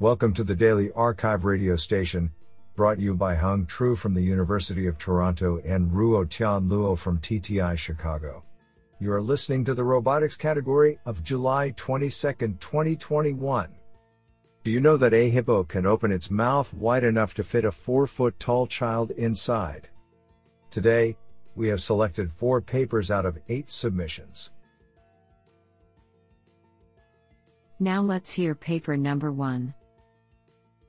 Welcome to the Daily Archive radio station, brought you by Hung Tru from the University of Toronto and Ruo Tian Luo from TTI Chicago. You are listening to the robotics category of July 22, 2021. Do you know that a hippo can open its mouth wide enough to fit a 4 foot tall child inside? Today, we have selected four papers out of eight submissions. Now let's hear paper number one.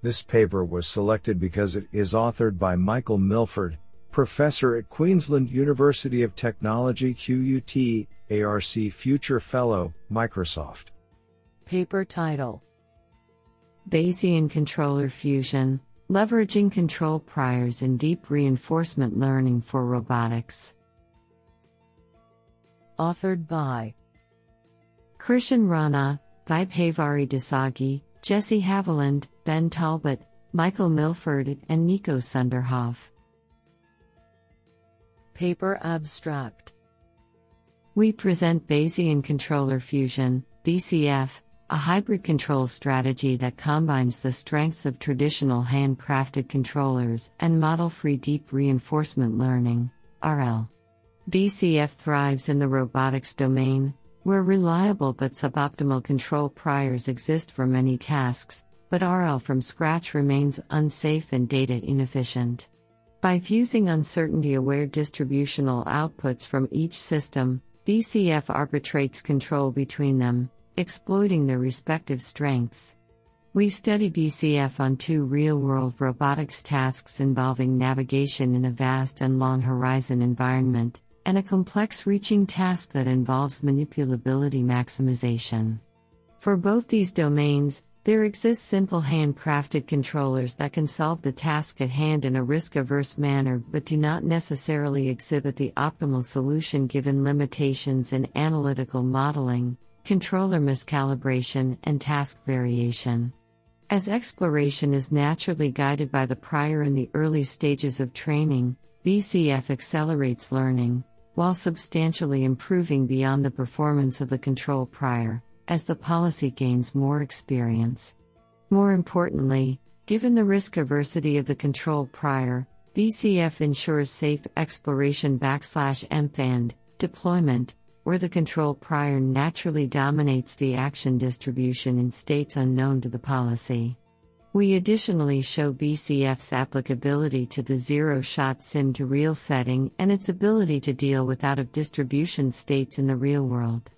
This paper was selected because it is authored by Michael Milford, professor at Queensland University of Technology QUT, ARC Future Fellow, Microsoft. Paper title Bayesian Controller Fusion Leveraging Control Priors in Deep Reinforcement Learning for Robotics. Authored by Krishan Rana, Vibhavari Dasagi, Jesse Haviland, Ben Talbot, Michael Milford, and Niko Sünderhauf. Paper Abstract We present Bayesian Controller Fusion, BCF, a hybrid control strategy that combines the strengths of traditional handcrafted controllers and model free deep reinforcement learning, RL. BCF thrives in the robotics domain, where reliable but suboptimal control priors exist for many tasks, but RL from scratch remains unsafe and data inefficient. By fusing uncertainty aware distributional outputs from each system, BCF arbitrates control between them, exploiting their respective strengths. We study BCF on two real world robotics tasks involving navigation in a vast and long horizon environment, and a complex reaching task that involves manipulability maximization. For both these domains, there exist simple handcrafted controllers that can solve the task at hand in a risk averse manner but do not necessarily exhibit the optimal solution given limitations in analytical modeling, controller miscalibration, and task variation. As exploration is naturally guided by the prior in the early stages of training, BCF accelerates learning, while substantially improving beyond the performance of the control prior, as the policy gains more experience. More importantly, given the risk aversity of the control prior, BCF ensures safe exploration backslash MFAND deployment, where the control prior naturally dominates the action distribution in states unknown to the policy. We additionally show BCF's applicability to the zero shot sim to real setting and its ability to deal with out of distribution states in the real world.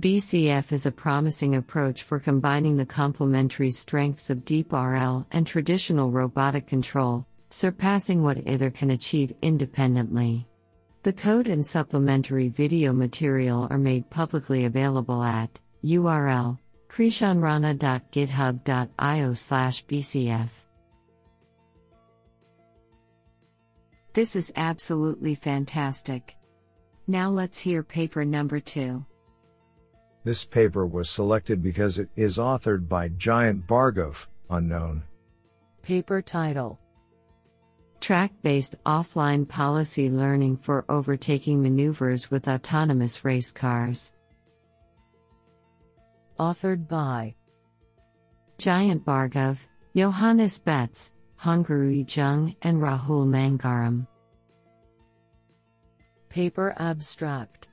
BCF is a promising approach for combining the complementary strengths of deep RL and traditional robotic control, surpassing what either can achieve independently. The code and supplementary video material are made publicly available at URL krishanrana.github.io slash bcf. This is absolutely fantastic. Now let's hear paper number two. This paper was selected because it is authored by Jayanth Bhargav, unknown. Paper title Track based offline policy learning for overtaking maneuvers with autonomous race cars authored by Jayanth Bhargava, Johannes Betz, Hongrui Zheng, and Rahul Mangharam. Paper Abstract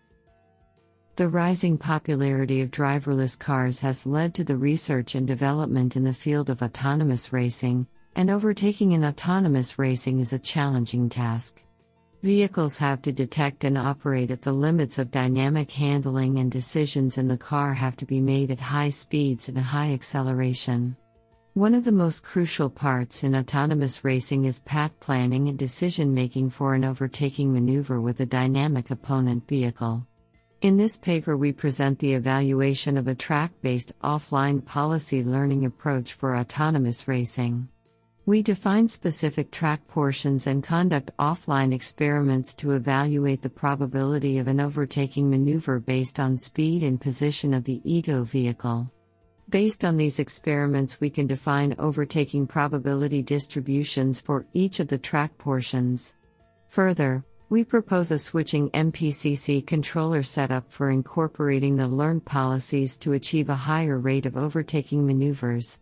The rising popularity of driverless cars has led to the research and development in the field of autonomous racing, and overtaking in autonomous racing is a challenging task. Vehicles have to detect and operate at the limits of dynamic handling, and decisions in the car have to be made at high speeds and high acceleration. One of the most crucial parts in autonomous racing is path planning and decision making for an overtaking maneuver with a dynamic opponent vehicle. In this paper, we present the evaluation of a track based offline policy learning approach for autonomous racing. We define specific track portions and conduct offline experiments to evaluate the probability of an overtaking maneuver based on speed and position of the ego vehicle. Based on these experiments, we can define overtaking probability distributions for each of the track portions. Further, we propose a switching MPCC controller setup for incorporating the learned policies to achieve a higher rate of overtaking maneuvers.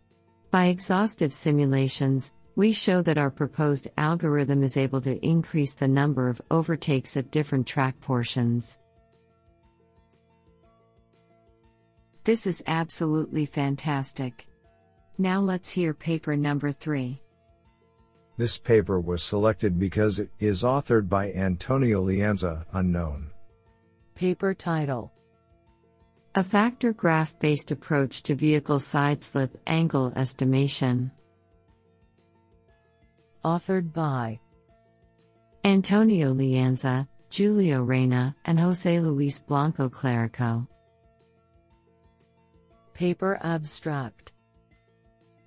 By exhaustive simulations, we show that our proposed algorithm is able to increase the number of overtakes at different track portions. This is absolutely fantastic. Now let's hear paper number 3. This paper was selected because it is authored by Antonio Leanza, unknown. Paper title A factor graph based approach to vehicle side slip angle estimation. Authored by Antonio Leanza, Giulio Reina, and Jose Luis Blanco Claraco. Paper abstract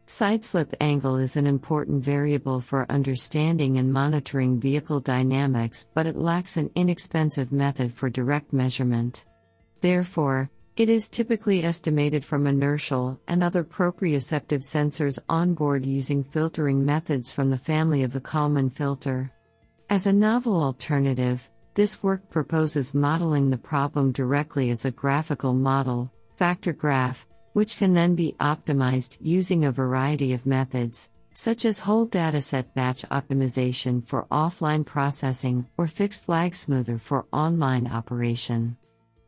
Side slip angle is an important variable for understanding and monitoring vehicle dynamics, but it lacks an inexpensive method for direct measurement. Therefore, it is typically estimated from inertial and other proprioceptive sensors onboard using filtering methods from the family of the Kalman filter. As a novel alternative, this work proposes modeling the problem directly as a graphical model, factor graph, which can then be optimized using a variety of methods, such as whole dataset batch optimization for offline processing or fixed lag smoother for online operation.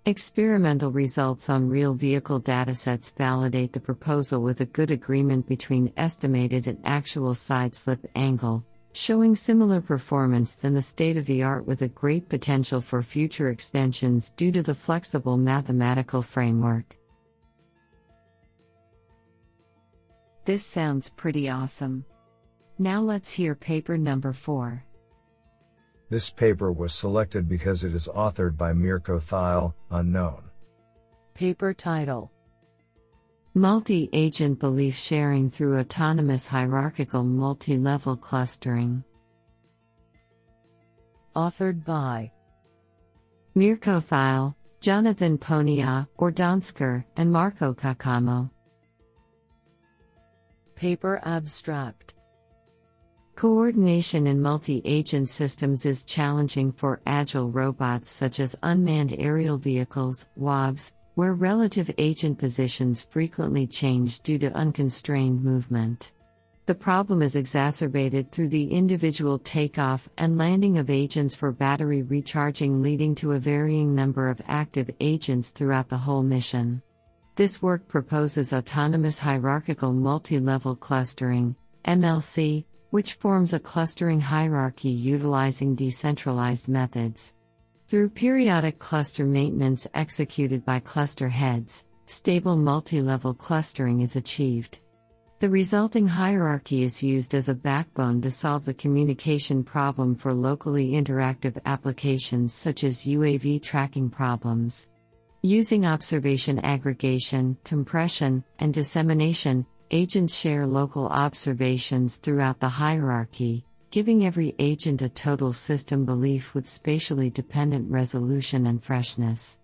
Experimental results on real vehicle datasets validate the proposal with a good agreement between estimated and actual side slip angle, showing similar performance than the state of the art with a great potential for future extensions due to the flexible mathematical framework. This sounds pretty awesome. Now let's hear paper number 4. This paper was selected because it is authored by Mirco Theile, unknown. Paper title Multi agent belief sharing through autonomous hierarchical multi level clustering. Authored by Mirco Theile, Jonathan Ponniah, Ordonsker, and Marco Caccamo. Paper abstract Coordination in multi agent systems is challenging for agile robots such as unmanned aerial vehicles, UAVs, where relative agent positions frequently change due to unconstrained movement. The problem is exacerbated through the individual takeoff and landing of agents for battery recharging, leading to a varying number of active agents throughout the whole mission. This work proposes autonomous hierarchical multi level clustering, MLC, which forms a clustering hierarchy utilizing decentralized methods. Through periodic cluster maintenance executed by cluster heads, stable multi level clustering is achieved. The resulting hierarchy is used as a backbone to solve the communication problem for locally interactive applications such as UAV tracking problems. Using observation aggregation, compression, and dissemination, agents share local observations throughout the hierarchy, giving every agent a total system belief with spatially dependent resolution and freshness.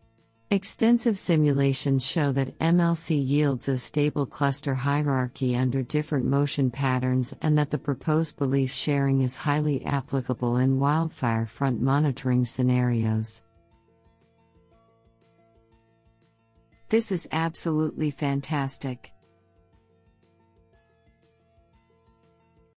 Extensive simulations show that MLC yields a stable cluster hierarchy under different motion patterns and that the proposed belief sharing is highly applicable in wildfire front monitoring scenarios. This is absolutely fantastic.